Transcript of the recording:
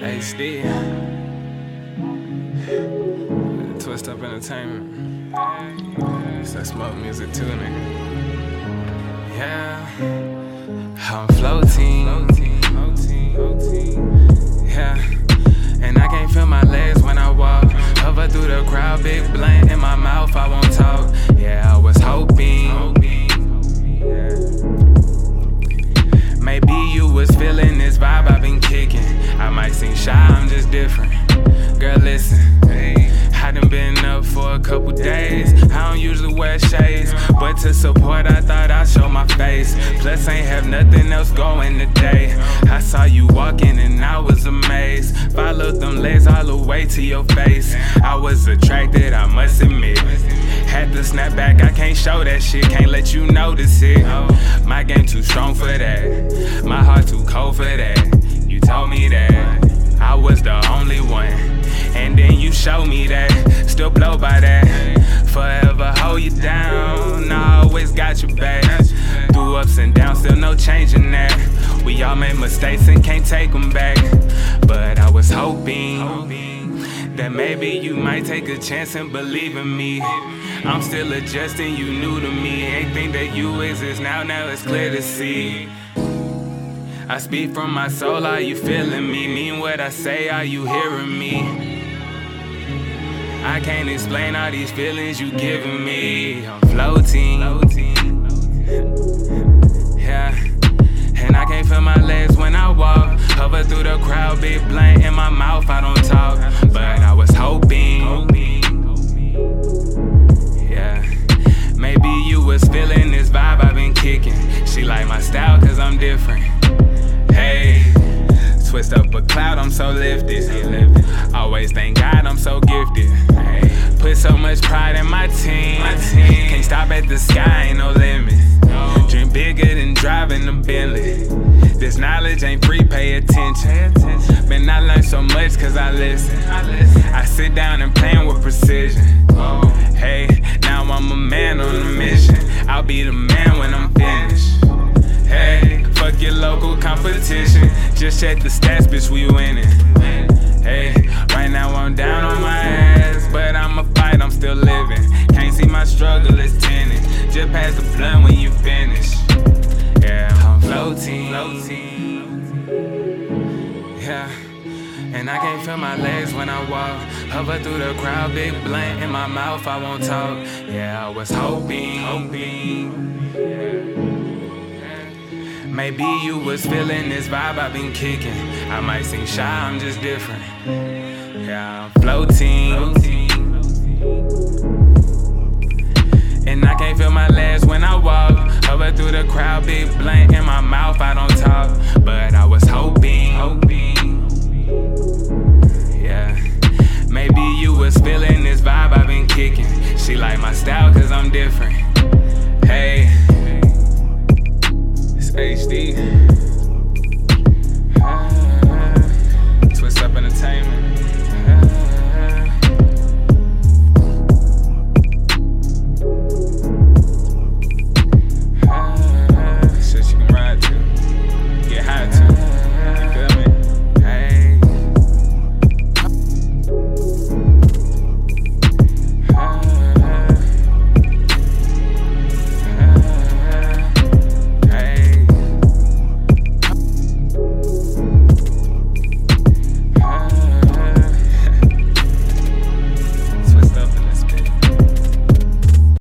Hey, Steve. Twist Up Entertainment. So I Smoke Music 2, nigga. Yeah. I'm floating. Shy, I'm just different. Girl, listen. I done been up for a couple days. I don't usually wear shades, but to support, I thought I'd show my face. Plus, ain't have nothing else going today. I saw you walking and I was amazed. Followed them legs all the way to your face. I was attracted, I must admit. Had to snap back, I can't show that shit, can't let you notice it. My game too strong for that, my heart too cold for that. You told me that I was the only one, and then you showed me that. Still blow by that, forever hold you down. I always got your back. Through ups and downs, still no changing that. We all made mistakes and can't take them back, but I was hoping. That maybe you might take a chance and believe in me. I'm still adjusting, you new to me. Ain't think that you exist now, now it's clear to see. I speak from my soul, are you feeling me? Mean what I say, are you hearing me? I can't explain all these feelings you giving me. I'm floating. Yeah. And I can't feel my legs when I walk. Hover through the crowd, big blank so lifted. Always thank God I'm so gifted. Put so much pride in my team. Can't stop at the sky, ain't no limit. Dream bigger than driving a Bentley. This knowledge ain't free, pay attention. Man, I learned so much cause I listen. I sit down and plan with precision. Hey, now I'm a man on a mission. I'll be the check the stats, bitch, we winning. Hey, right now I'm down on my ass, but I'ma fight, I'm still living. Can't see my struggle, it's tenant. Just pass the blunt when you finish. Yeah, I'm floating. Yeah. And I can't feel my legs when I walk. Hover through the crowd, big blunt in my mouth, I won't talk. Yeah, I was hoping, hoping. Maybe you was feeling this vibe I've been kicking. I might seem shy, I'm just different. Yeah, I'm floating. And I can't feel my legs when I walk. Hover through the crowd, big blank in my mouth, I don't talk. But I was hoping, hoping. Yeah. Maybe you was feeling this vibe I've been kicking. She like my style cause I'm different.